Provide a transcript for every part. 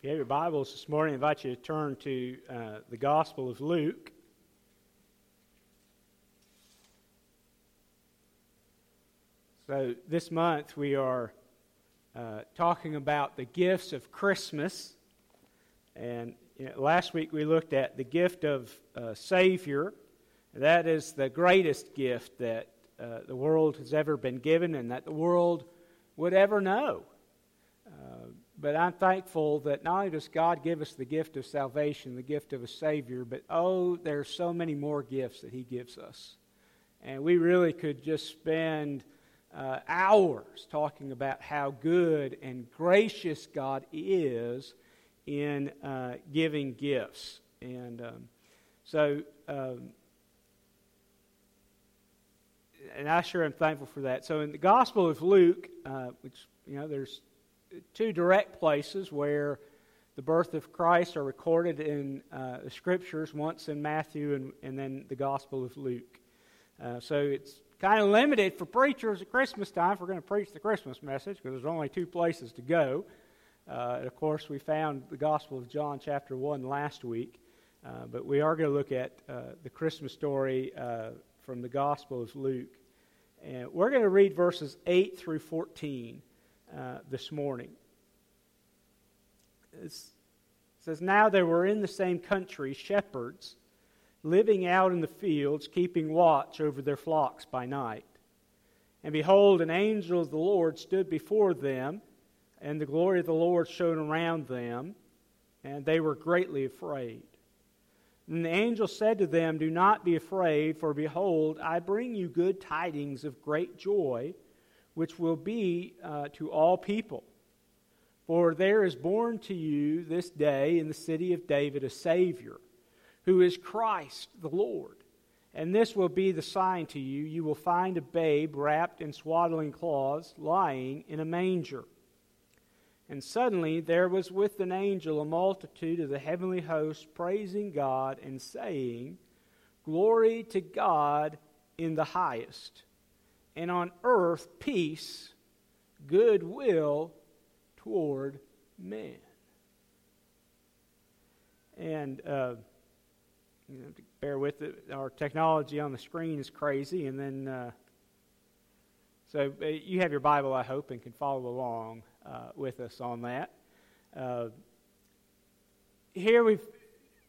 If you have your Bibles this morning, I invite you to turn to uh, the Gospel of Luke. So, this month we are uh, talking about the gifts of Christmas. And you know, last week we looked at the gift of uh, Savior. That is the greatest gift that uh, the world has ever been given and that the world would ever know. Uh, but I'm thankful that not only does God give us the gift of salvation, the gift of a Savior, but oh, there's so many more gifts that He gives us. And we really could just spend uh, hours talking about how good and gracious God is in uh, giving gifts. And um, so, um, and I sure am thankful for that. So, in the Gospel of Luke, uh, which, you know, there's two direct places where the birth of Christ are recorded in uh, the scriptures, once in Matthew and, and then the Gospel of Luke. Uh, so it's kind of limited for preachers at Christmas time if we're going to preach the Christmas message because there's only two places to go. Uh, of course, we found the Gospel of John, chapter 1, last week. Uh, but we are going to look at uh, the Christmas story uh, from the Gospel of Luke. And we're going to read verses 8 through 14 uh, this morning. it says, Now there were in the same country shepherds living out in the fields, keeping watch over their flocks by night. And behold, an angel of the Lord stood before them, and the glory of the Lord shone around them, and they were greatly afraid. And the angel said to them, Do not be afraid, for behold, I bring you good tidings of great joy which will be uh, to all people. For there is born to you this day in the city of David a Savior, who is Christ the Lord. And this will be the sign to you you will find a babe wrapped in swaddling cloths, lying in a manger. And suddenly there was with an angel a multitude of the heavenly hosts praising God and saying, Glory to God in the highest and on earth peace, goodwill toward men. And uh, you know, bear with it, our technology on the screen is crazy, and then uh, so uh, you have your Bible, I hope, and can follow along uh, with us on that. Uh, here we've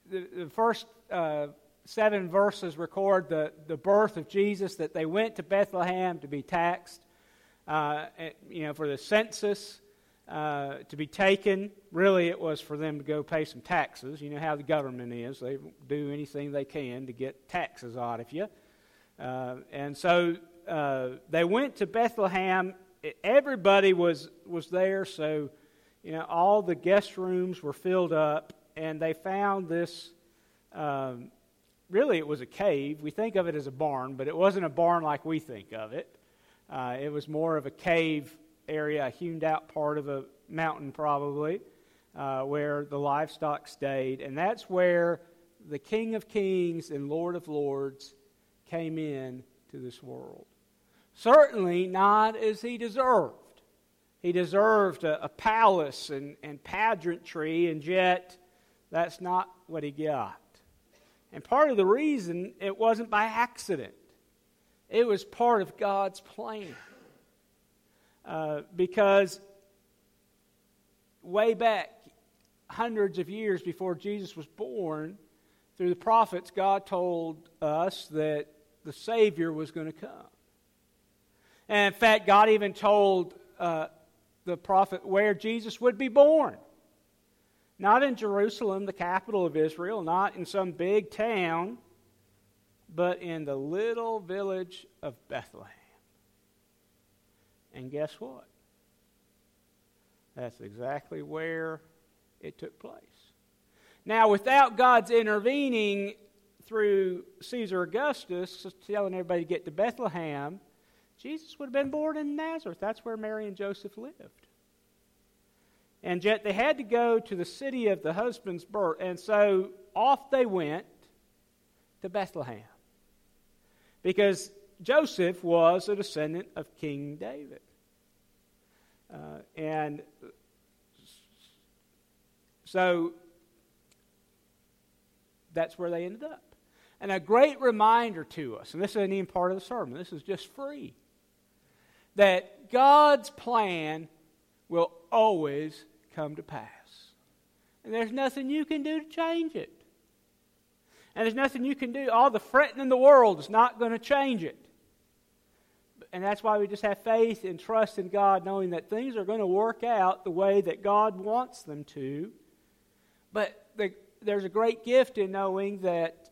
the, the first uh, seven verses record the, the birth of Jesus, that they went to Bethlehem to be taxed, uh, you know, for the census uh, to be taken. Really, it was for them to go pay some taxes. You know how the government is, they do anything they can to get taxes out of you. Uh, and so uh, they went to Bethlehem. Everybody was, was there, so you know, all the guest rooms were filled up, and they found this. Um, really it was a cave. We think of it as a barn, but it wasn't a barn like we think of it. Uh, it was more of a cave area, a hewn out part of a mountain, probably, uh, where the livestock stayed. And that's where the King of Kings and Lord of Lords came in to this world. Certainly not as he deserved. He deserved a, a palace and, and pageantry, and yet that's not what he got. And part of the reason it wasn't by accident, it was part of God's plan. Uh, because way back, hundreds of years before Jesus was born, through the prophets, God told us that the Savior was going to come. And in fact, God even told uh, the prophet where Jesus would be born. Not in Jerusalem, the capital of Israel, not in some big town, but in the little village of Bethlehem. And guess what? That's exactly where it took place. Now, without God's intervening through Caesar Augustus, telling everybody to get to Bethlehem, Jesus would have been born in Nazareth. That's where Mary and Joseph lived. And yet they had to go to the city of the husband's birth. And so off they went to Bethlehem. Because Joseph was a descendant of King David. Uh, and So that's where they ended up. And a great reminder to us, and this isn't even part of the sermon, this is just free, that God's plan will always come to pass. And there's nothing you can do to change it. And there's nothing you can do. All the fretting in the world is not going to change it. And that's why we just have faith and trust in God, knowing that things are going to work out the way that God wants them to. But the, there's a great gift in knowing that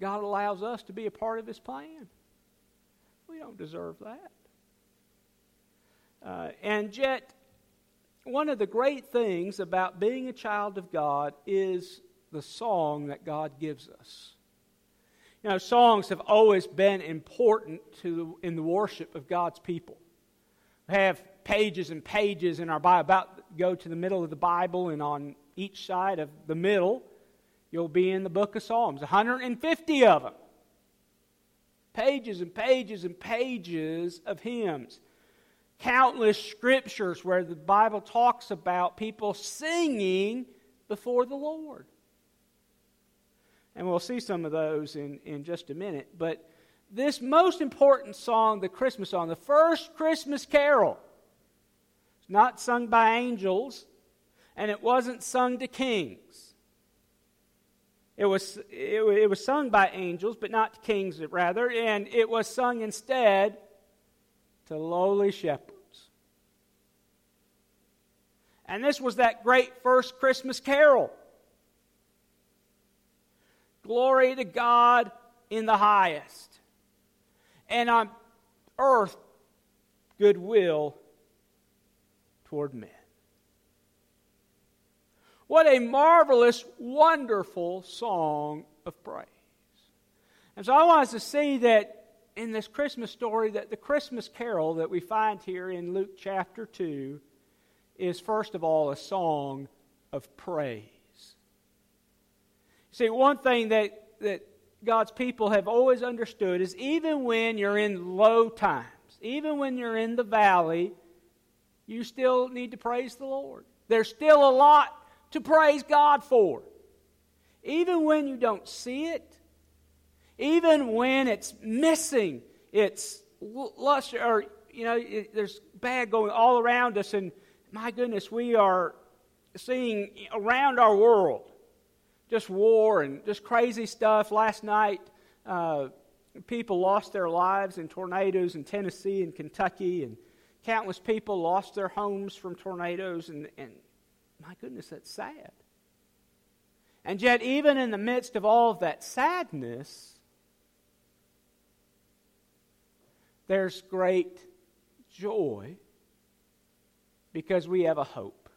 God allows us to be a part of His plan. We don't deserve that. Uh, and yet, one of the great things about being a child of God is the song that God gives us. You know, songs have always been important to in the worship of God's people. We have pages and pages in our Bible. About go to the middle of the Bible, and on each side of the middle, you'll be in the book of Psalms. 150 of them. Pages and pages and pages of hymns. Countless scriptures where the Bible talks about people singing before the Lord. And we'll see some of those in, in just a minute. But this most important song, the Christmas song, the first Christmas carol, it's not sung by angels, and it wasn't sung to kings. It was, it, it was sung by angels, but not to kings, rather, and it was sung instead to lowly shepherds. And this was that great first Christmas carol. Glory to God in the highest. And on earth, goodwill toward men. What a marvelous, wonderful song of praise. And so I want us to see that in this Christmas story that the Christmas carol that we find here in Luke chapter 2 is first of all a song of praise. See, one thing that, that God's people have always understood is even when you're in low times, even when you're in the valley, you still need to praise the Lord. There's still a lot to praise God for. Even when you don't see it, even when it's missing, it's lush, or, you know, it, there's bad going all around us, and my goodness, we are seeing around our world just war and just crazy stuff. Last night, uh, people lost their lives in tornadoes in Tennessee and Kentucky, and countless people lost their homes from tornadoes. And, and my goodness, that's sad. And yet, even in the midst of all of that sadness, there's great joy because we have a hope.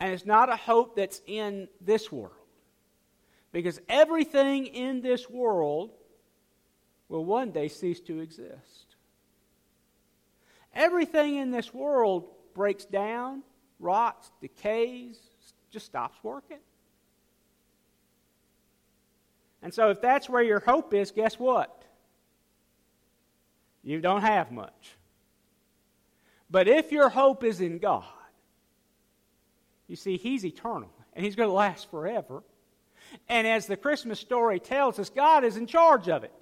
And it's not a hope that's in this world. Because everything in this world will one day cease to exist. Everything in this world breaks down, rots, decays, just stops working. And so, if that's where your hope is, guess what? You don't have much. But if your hope is in God, you see, He's eternal, and He's going to last forever. And as the Christmas story tells us, God is in charge of it.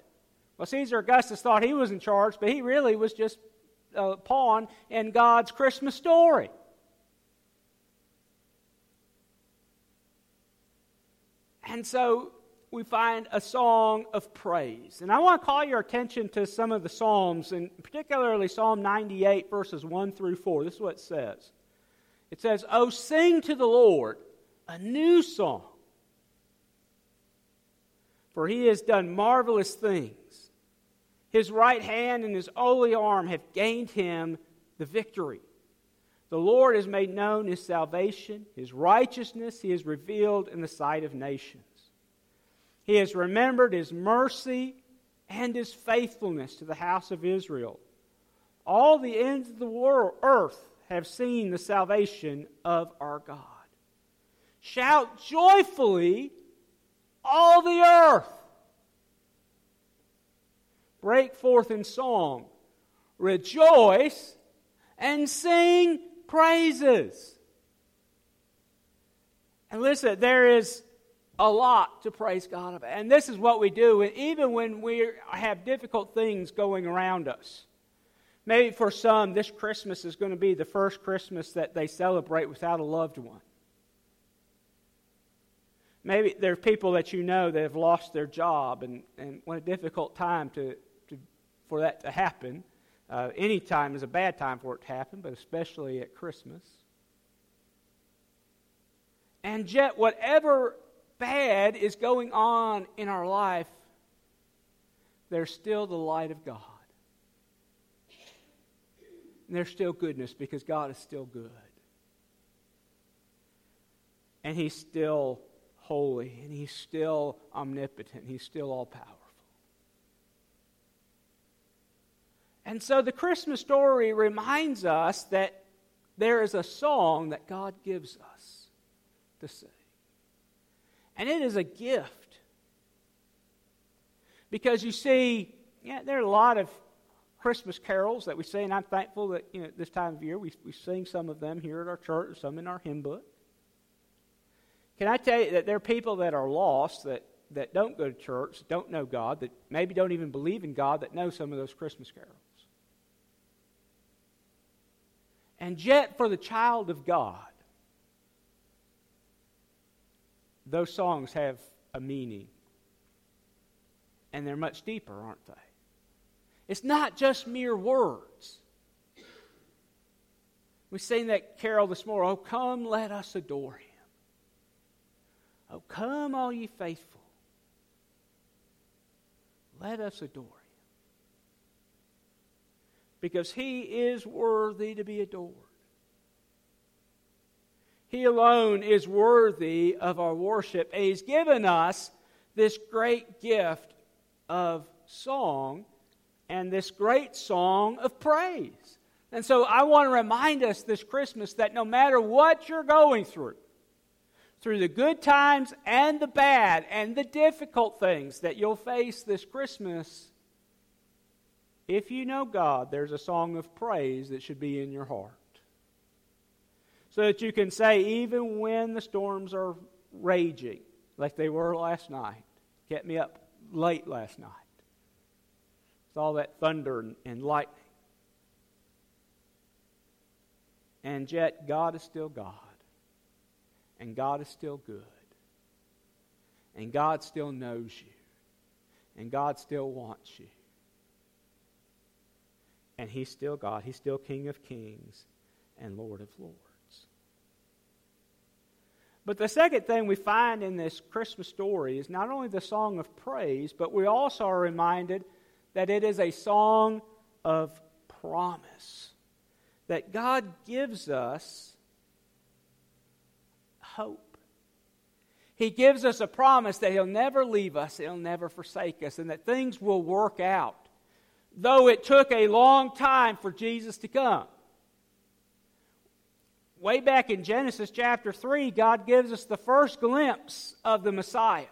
Well, Caesar Augustus thought he was in charge, but he really was just a pawn in God's Christmas story. And so we find a song of praise. And I want to call your attention to some of the Psalms, and particularly Psalm 98, verses 1 through 4. This is what it says it says, Oh, sing to the Lord a new song, for he has done marvelous things. His right hand and his holy arm have gained him the victory. The Lord has made known his salvation, his righteousness he has revealed in the sight of nations. He has remembered his mercy and his faithfulness to the house of Israel. All the ends of the world, earth have seen the salvation of our God. Shout joyfully, all the earth. Break forth in song. Rejoice and sing praises. And listen, there is a lot to praise God about. And this is what we do, even when we have difficult things going around us. Maybe for some, this Christmas is going to be the first Christmas that they celebrate without a loved one. Maybe there are people that you know that have lost their job, and, and what a difficult time to, to, for that to happen. Uh, any time is a bad time for it to happen, but especially at Christmas. And yet, whatever bad is going on in our life, there's still the light of God. And there's still goodness because God is still good. And He's still holy. And He's still omnipotent. He's still all powerful. And so the Christmas story reminds us that there is a song that God gives us to sing. And it is a gift. Because you see, yeah, there are a lot of Christmas carols that we sing, and I'm thankful that you know this time of year we, we sing some of them here at our church, some in our hymn book. Can I tell you that there are people that are lost that, that don't go to church, don't know God, that maybe don't even believe in God, that know some of those Christmas carols? And yet, for the child of God, those songs have a meaning. And they're much deeper, aren't they? It's not just mere words. We sang that carol this morning, Oh, come, let us adore him. Oh, come, all ye faithful. Let us adore him. Because he is worthy to be adored. He alone is worthy of our worship. And He's given us this great gift of song and this great song of praise. And so I want to remind us this Christmas that no matter what you're going through, through the good times and the bad and the difficult things that you'll face this Christmas, if you know God, there's a song of praise that should be in your heart so that you can say, even when the storms are raging, like they were last night, kept me up late last night. With all that thunder and, lightning. And yet, God is still God. And God is still good. And God still knows you. And God still wants you. And He's still God. He's still King of kings and Lord of lords. But the second thing we find in this Christmas story is not only the song of praise, but we also are reminded that it is a song of promise. That God gives us hope. He gives us a promise that He'll never leave us, He'll never forsake us, and that things will work out. Though it took a long time for Jesus to come way back in Genesis chapter 3, God gives us the first glimpse of the Messiah.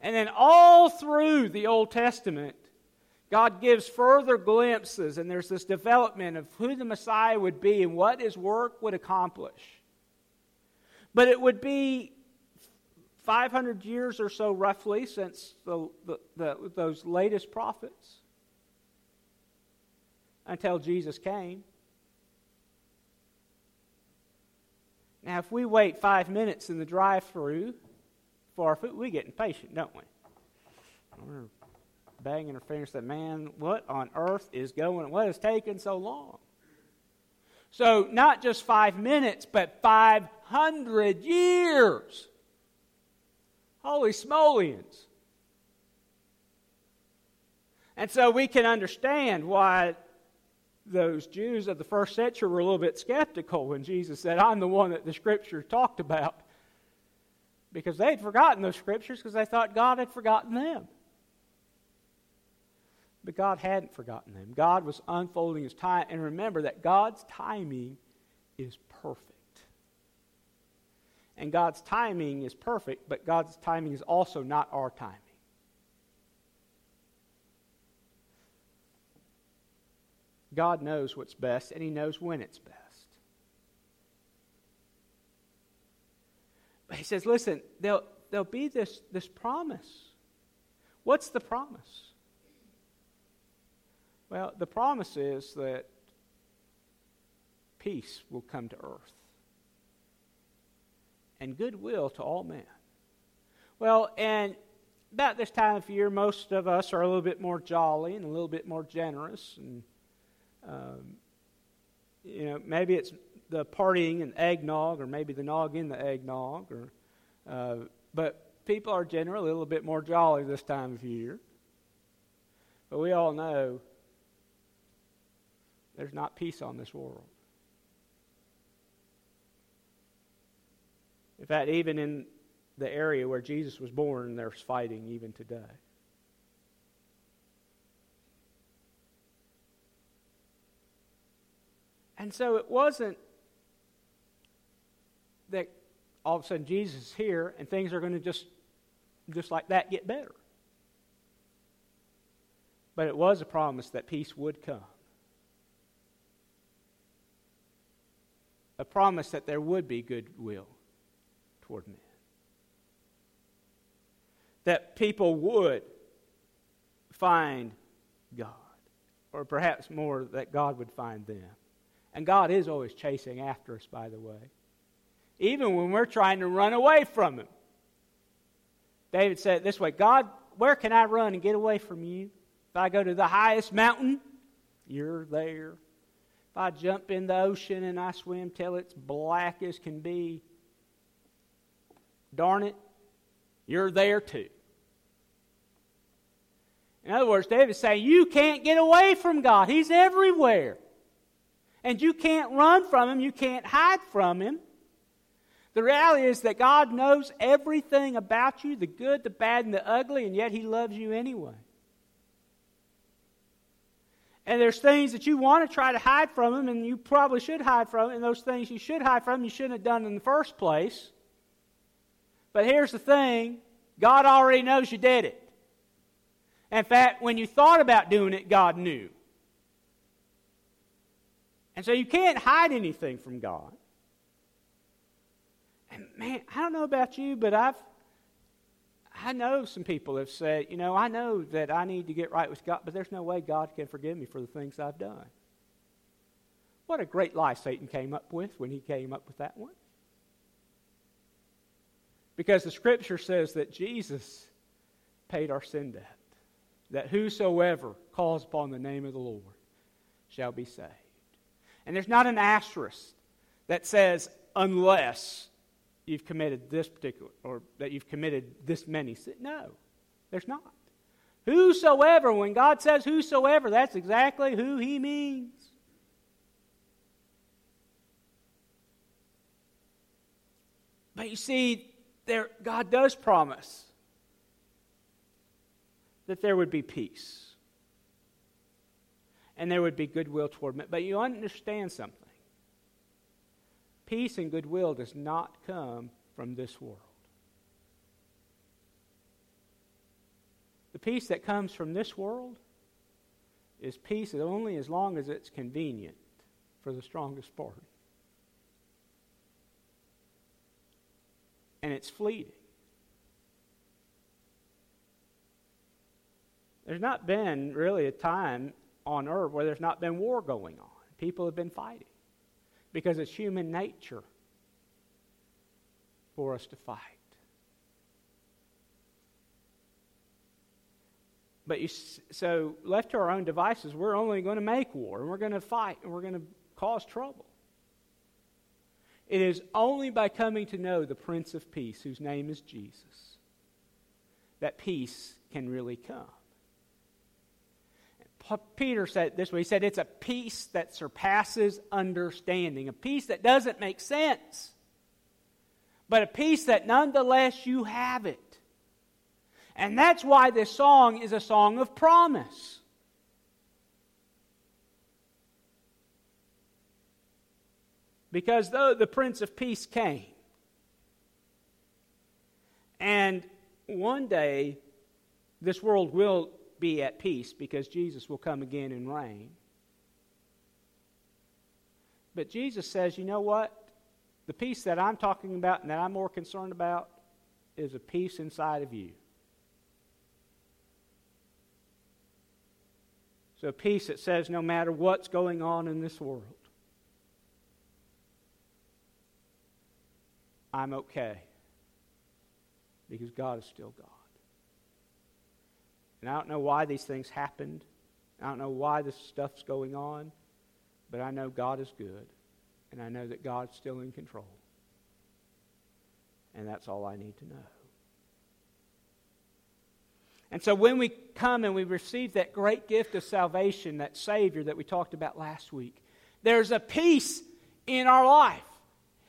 And then all through the Old Testament, God gives further glimpses, and there's this development of who the Messiah would be and what his work would accomplish. But it would be 500 years or so, roughly, since the, the, the, those latest prophets until Jesus came. Now, if we wait five minutes in the drive through for our food, we get impatient, don't we? We're banging our fingers that, man, what on earth is going What has taken so long? So, not just five minutes, but 500 years. Holy smolians. And so we can understand why those Jews of the first century were a little bit skeptical when Jesus said, I'm the one that the scriptures talked about. Because they had forgotten those scriptures because they thought God had forgotten them. But God hadn't forgotten them. God was unfolding his time. And remember that God's timing is perfect. And God's timing is perfect, but God's timing is also not our timing. God knows what's best, and He knows when it's best. But He says, listen, there'll, there'll be this, this promise. What's the promise? Well, the promise is that peace will come to earth and goodwill to all men. Well, and about this time of year, most of us are a little bit more jolly and a little bit more generous. And, um, you know, maybe it's the partying and eggnog, or maybe the nog in the eggnog. Or, uh, but people are generally a little bit more jolly this time of year. But we all know there's not peace on this world. In fact, even in the area where Jesus was born, there's fighting even today. And so it wasn't that all of a sudden Jesus is here and things are going to just, just like that, get better. But it was a promise that peace would come. A promise that there would be goodwill toward men. That people would find God, or perhaps more, that God would find them. And God is always chasing after us, by the way, even when we're trying to run away from Him. David said it this way God, where can I run and get away from you? If I go to the highest mountain, you're there. If I jump in the ocean and I swim till it's black as can be, darn it, you're there too. In other words, David's saying, You can't get away from God. He's everywhere. And you can't run from Him, you can't hide from Him. The reality is that God knows everything about you the good, the bad, and the ugly, and yet He loves you anyway. And there's things that you want to try to hide from Him, and you probably should hide from Him, and those things you should hide from Him, you shouldn't have done in the first place. But here's the thing God already knows you did it. In fact, when you thought about doing it, God knew. And so you can't hide anything from God. And man, I don't know about you, but I've I know some people have said, you know, I know that I need to get right with God, but there's no way God can forgive me for the things I've done. What a great lie Satan came up with when he came up with that one. Because the scripture says that Jesus paid our sin debt, that whosoever calls upon the name of the Lord shall be saved. And there's not an asterisk that says, unless you've committed this particular, or that you've committed this many sins. No, there's not. Whosoever, when God says whosoever, that's exactly who he means. But you see, there, God does promise that there would be peace and there would be goodwill toward men. But you understand something. Peace and goodwill does not come from this world. The peace that comes from this world is peace only as long as it's convenient for the strongest party. and it's fleeting. There's not been really a time on earth where there's not been war going on. People have been fighting because it's human nature for us to fight. But you, so left to our own devices, we're only going to make war and we're going to fight and we're going to cause trouble. It is only by coming to know the Prince of Peace, whose name is Jesus, that peace can really come. Peter said this way He said, It's a peace that surpasses understanding, a peace that doesn't make sense, but a peace that nonetheless you have it. And that's why this song is a song of promise. Because though the Prince of Peace came, and one day this world will be at peace because Jesus will come again and reign. But Jesus says, you know what? The peace that I'm talking about and that I'm more concerned about is a peace inside of you. So, peace that says no matter what's going on in this world, I'm okay because God is still God. And I don't know why these things happened. I don't know why this stuff's going on, but I know God is good, and I know that God's still in control. And that's all I need to know. And so when we come and we receive that great gift of salvation, that Savior that we talked about last week, there's a peace in our life.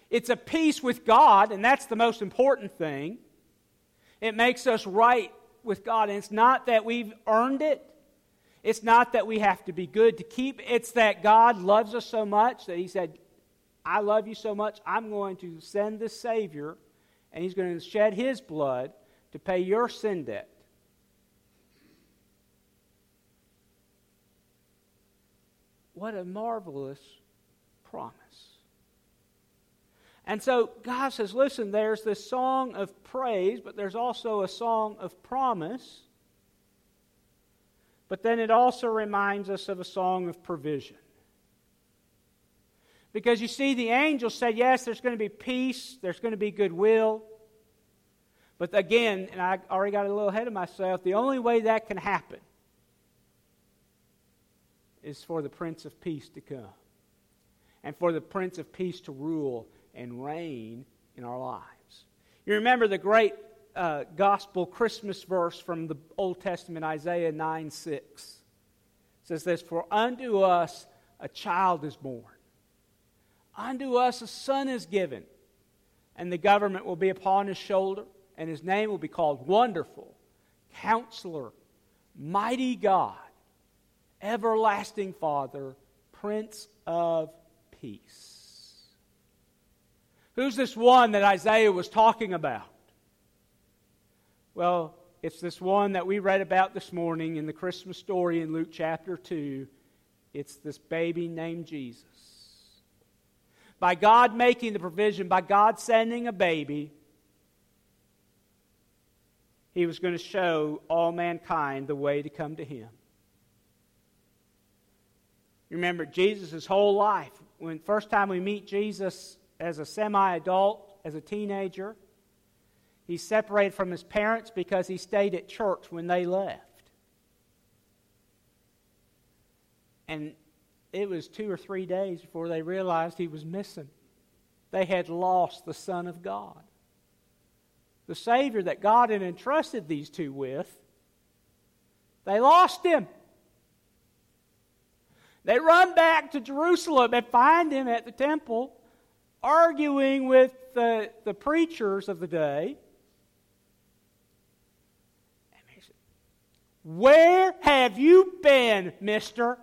It's a peace with God, and that's the most important thing. It makes us right with God. And it's not that we've earned it, it's not that we have to be good to keep. It's that God loves us so much that He said, I love you so much, I'm going to send the Savior, and He's going to shed His blood to pay your sin debt. What a marvelous promise. And so God says, listen, there's this song of praise, but there's also a song of promise. But then it also reminds us of a song of provision. Because you see, the angel said, yes, there's going to be peace, there's going to be goodwill. But again, and I already got a little ahead of myself, the only way that can happen is for the Prince of Peace to come and for the Prince of Peace to rule and reign in our lives. You remember the great uh, gospel Christmas verse from the Old Testament, Isaiah 9 6. It says this For unto us a child is born, unto us a son is given, and the government will be upon his shoulder, and his name will be called Wonderful, Counselor, Mighty God, Everlasting Father, Prince of Peace. Who's this one that Isaiah was talking about? Well, it's this one that we read about this morning in the Christmas story in Luke chapter 2. It's this baby named Jesus. By God making the provision, by God sending a baby, he was going to show all mankind the way to come to him. Remember, Jesus' whole life, when first time we meet Jesus as a semi adult, as a teenager. He's separated from his parents because he stayed at church when they left. And it was two or three days before they realized he was missing. They had lost the Son of God. The Savior that God had entrusted these two with, they lost him. They run back to Jerusalem and find him at the temple arguing with the, the preachers of the day. Where have you been, mister?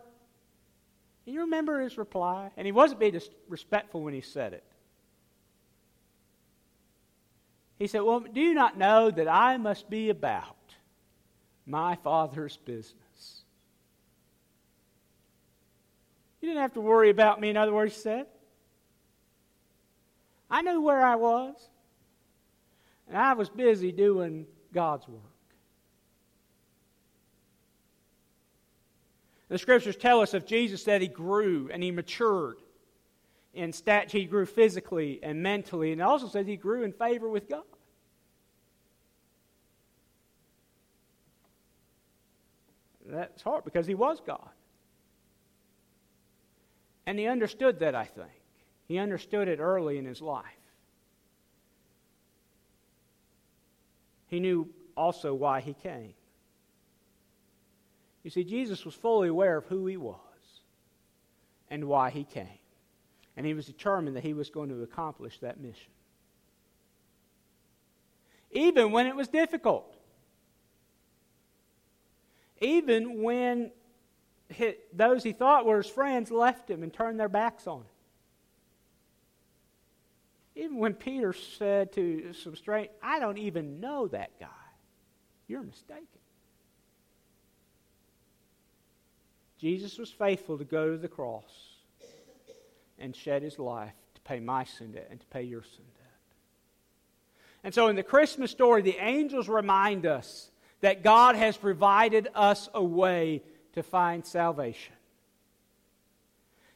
And you remember his reply? And he wasn't being disrespectful when he said it. He said, Well, do you not know that I must be about my Father's business? You didn't have to worry about me, in other words, he said. I knew where I was. And I was busy doing God's work. The scriptures tell us of Jesus that he grew and he matured in stature. He grew physically and mentally, and it also says he grew in favor with God. That's hard because he was God. And he understood that, I think. He understood it early in his life. He knew also why he came. You see, Jesus was fully aware of who he was and why he came. And he was determined that he was going to accomplish that mission. Even when it was difficult. Even when those he thought were his friends left him and turned their backs on him. Even when Peter said to some strange, I don't even know that guy. You're mistaken. Jesus was faithful to go to the cross and shed his life to pay my sin debt and to pay your sin debt. And so in the Christmas story, the angels remind us that God has provided us a way to find salvation.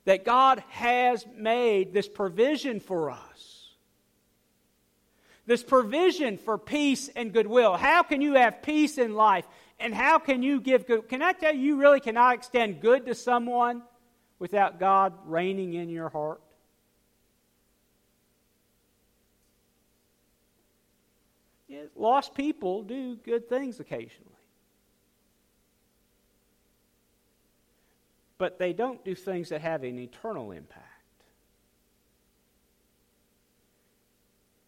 That God has made this provision for us. This provision for peace and goodwill. How can you have peace in life? And how can you give good? Can I tell you, you really cannot extend good to someone without God reigning in your heart? lost people do good things occasionally. But they don't do things that have an eternal impact.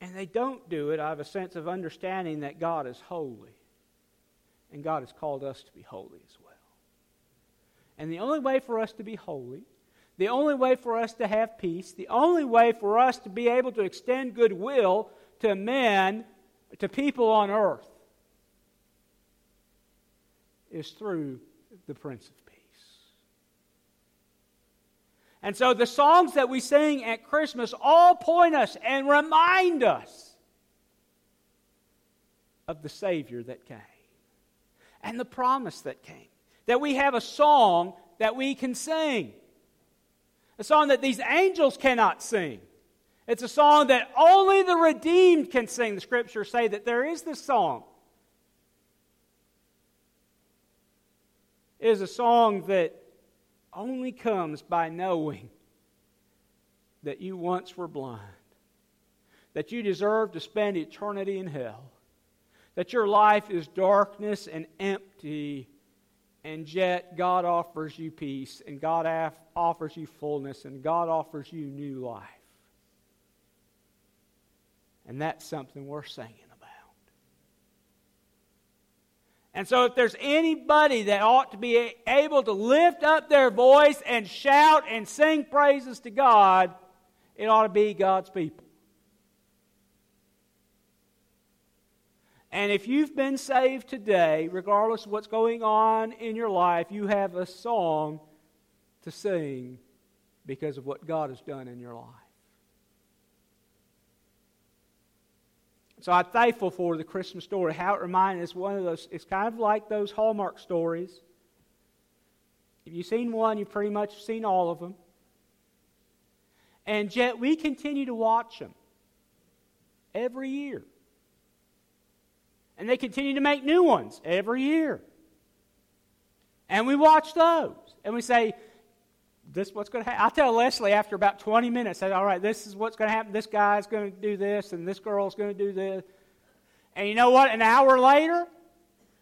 And they don't do it out of a sense of understanding that God is holy. And God has called us to be holy as well. And the only way for us to be holy, the only way for us to have peace, the only way for us to be able to extend goodwill to men to people on earth is through the Prince of Peace. And so the songs that we sing at Christmas all point us and remind us of the Savior that came and the promise that came. That we have a song that we can sing, a song that these angels cannot sing. It's a song that only the redeemed can sing. The scriptures say that there is this song. It is a song that only comes by knowing that you once were blind, that you deserve to spend eternity in hell, that your life is darkness and empty, and yet God offers you peace, and God offers you fullness, and God offers you new life. And that's something we're singing about. And so, if there's anybody that ought to be able to lift up their voice and shout and sing praises to God, it ought to be God's people. And if you've been saved today, regardless of what's going on in your life, you have a song to sing because of what God has done in your life. So I'm thankful for the Christmas story, how it reminds us one of those, it's kind of like those Hallmark stories. If you've seen one, you've pretty much seen all of them. And yet we continue to watch them every year. And they continue to make new ones every year. And we watch those. And we say, this is what's going to happen. I tell Leslie after about 20 minutes, say, all right, this is what's going to happen. This guy's going to do this, and this girl's going to do this. And you know what? An hour later,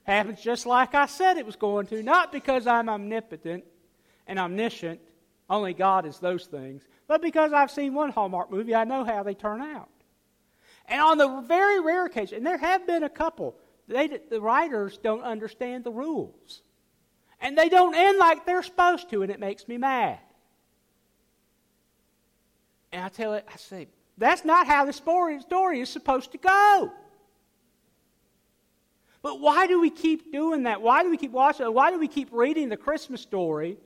happens just like I said it was going to. Not because I'm omnipotent and omniscient, only God is those things, but because I've seen one Hallmark movie, I know how they turn out. And on the very rare occasion, and there have been a couple, they, the writers don't understand the rules. And they don't end like they're supposed to, and it makes me mad. And I tell it, I say, that's not how the story, is supposed to go. But why do we keep doing that? Why do we keep watching? Why do we keep reading the Christmas story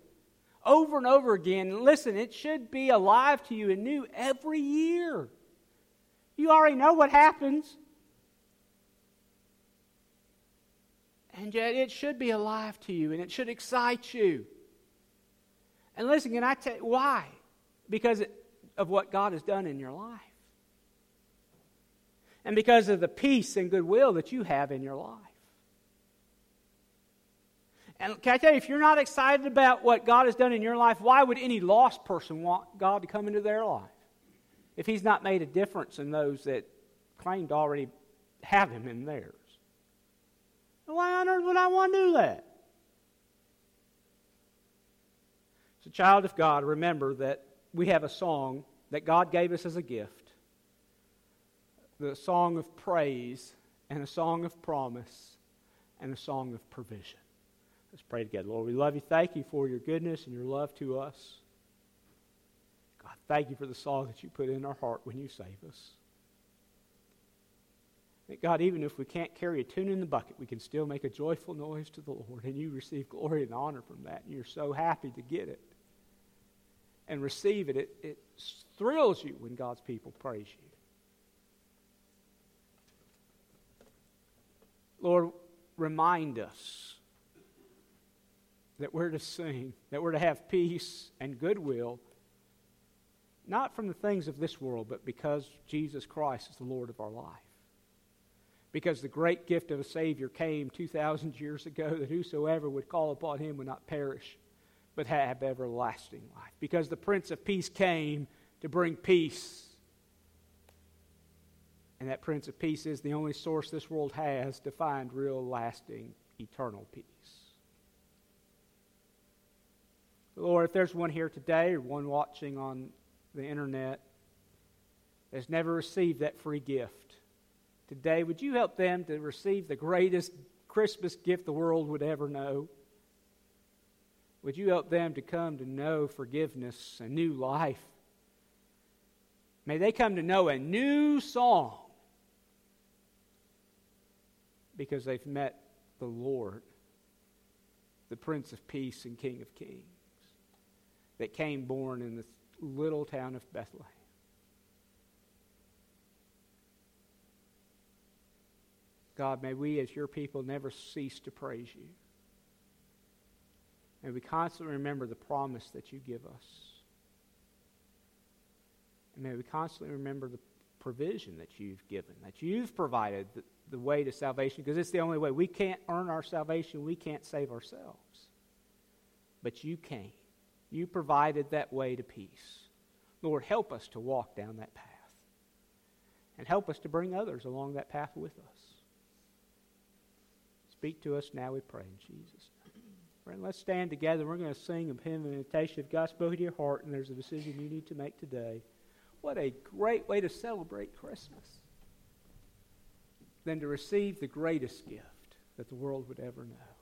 over and over again? listen, it should be alive to you and new every year. You already know what happens. And yet it should be alive to you and it should excite you. And listen, can I tell you why? Because of what God has done in your life. And because of the peace and goodwill that you have in your life. And can I tell you, if you're not excited about what God has done in your life, why would any lost person want God to come into their life? If He's not made a difference in those that claim to already have Him in theirs. Why on earth would I want to do that? As a child of God, remember that we have a song that God gave us as a gift the song of praise and a song of promise and a song of provision. Let's pray together. Lord, we love you. Thank you for your goodness and your love to us. God, thank you for the song that you put in our heart when you save us. That God, even if we can't carry a tune in the bucket, we can still make a joyful noise to the Lord, and you receive glory and honor from that, and you're so happy to get it. and receive it, it, it thrills you when God's people praise you. Lord, remind us that we're to sing, that we're to have peace and goodwill, not from the things of this world, but because Jesus Christ is the Lord of our life. Because the great gift of a Savior came 2,000 years ago that whosoever would call upon him would not perish, but have everlasting life. Because the Prince of Peace came to bring peace and that Prince of Peace is the only source this world has to find real, lasting, eternal peace. Lord, if there's one here today or one watching on the internet that's never received that free gift, today, would you help them to receive the greatest Christmas gift the world would ever know? Would you help them to come to know forgiveness, a new life? May they come to know a new song because they've met the Lord, the Prince of Peace and King of Kings, that came born in the little town of Bethlehem. God, may we as your people never cease to praise you. May we constantly remember the promise that you give us. And may we constantly remember the provision that you've given, that you've provided the, the way to salvation, because it's the only way. We can't earn our salvation, we can't save ourselves. But you can. You provided that way to peace. Lord, help us to walk down that path. And help us to bring others along that path with us. Speak to us now, we pray, in Jesus' name. Friend, let's stand together. We're going to sing a hymn of invitation. If God spoke to your heart and there's a decision you need to make today, what a great way to celebrate Christmas than to receive the greatest gift that the world would ever know.